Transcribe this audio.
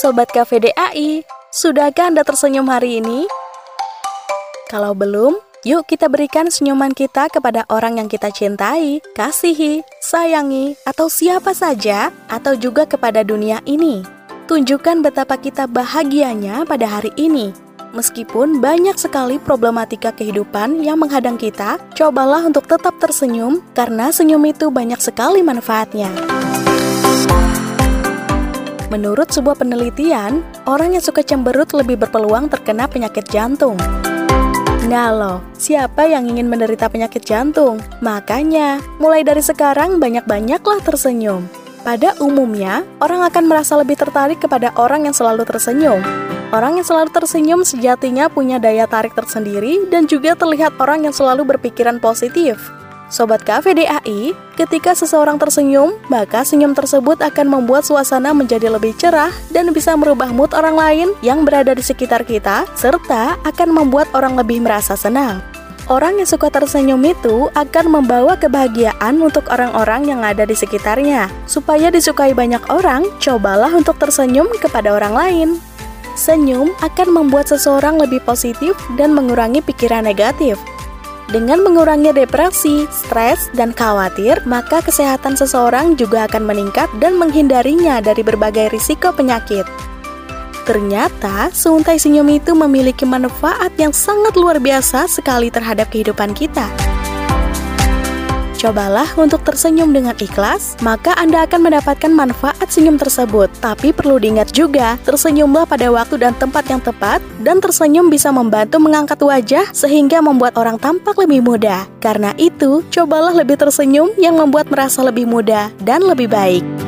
Sobat KVDAI, sudahkah Anda tersenyum hari ini? Kalau belum, yuk kita berikan senyuman kita kepada orang yang kita cintai, kasihi, sayangi, atau siapa saja, atau juga kepada dunia ini. Tunjukkan betapa kita bahagianya pada hari ini. Meskipun banyak sekali problematika kehidupan yang menghadang kita, cobalah untuk tetap tersenyum karena senyum itu banyak sekali manfaatnya. Menurut sebuah penelitian, orang yang suka cemberut lebih berpeluang terkena penyakit jantung. Nah loh, siapa yang ingin menderita penyakit jantung? Makanya, mulai dari sekarang banyak-banyaklah tersenyum. Pada umumnya, orang akan merasa lebih tertarik kepada orang yang selalu tersenyum. Orang yang selalu tersenyum sejatinya punya daya tarik tersendiri dan juga terlihat orang yang selalu berpikiran positif. Sobat KVDAI, ketika seseorang tersenyum, maka senyum tersebut akan membuat suasana menjadi lebih cerah dan bisa merubah mood orang lain yang berada di sekitar kita, serta akan membuat orang lebih merasa senang. Orang yang suka tersenyum itu akan membawa kebahagiaan untuk orang-orang yang ada di sekitarnya. Supaya disukai banyak orang, cobalah untuk tersenyum kepada orang lain. Senyum akan membuat seseorang lebih positif dan mengurangi pikiran negatif. Dengan mengurangi depresi, stres, dan khawatir, maka kesehatan seseorang juga akan meningkat dan menghindarinya dari berbagai risiko penyakit. Ternyata, seuntai senyum itu memiliki manfaat yang sangat luar biasa sekali terhadap kehidupan kita. Cobalah untuk tersenyum dengan ikhlas, maka Anda akan mendapatkan manfaat senyum tersebut. Tapi perlu diingat juga, tersenyumlah pada waktu dan tempat yang tepat, dan tersenyum bisa membantu mengangkat wajah sehingga membuat orang tampak lebih muda. Karena itu, cobalah lebih tersenyum yang membuat merasa lebih muda dan lebih baik.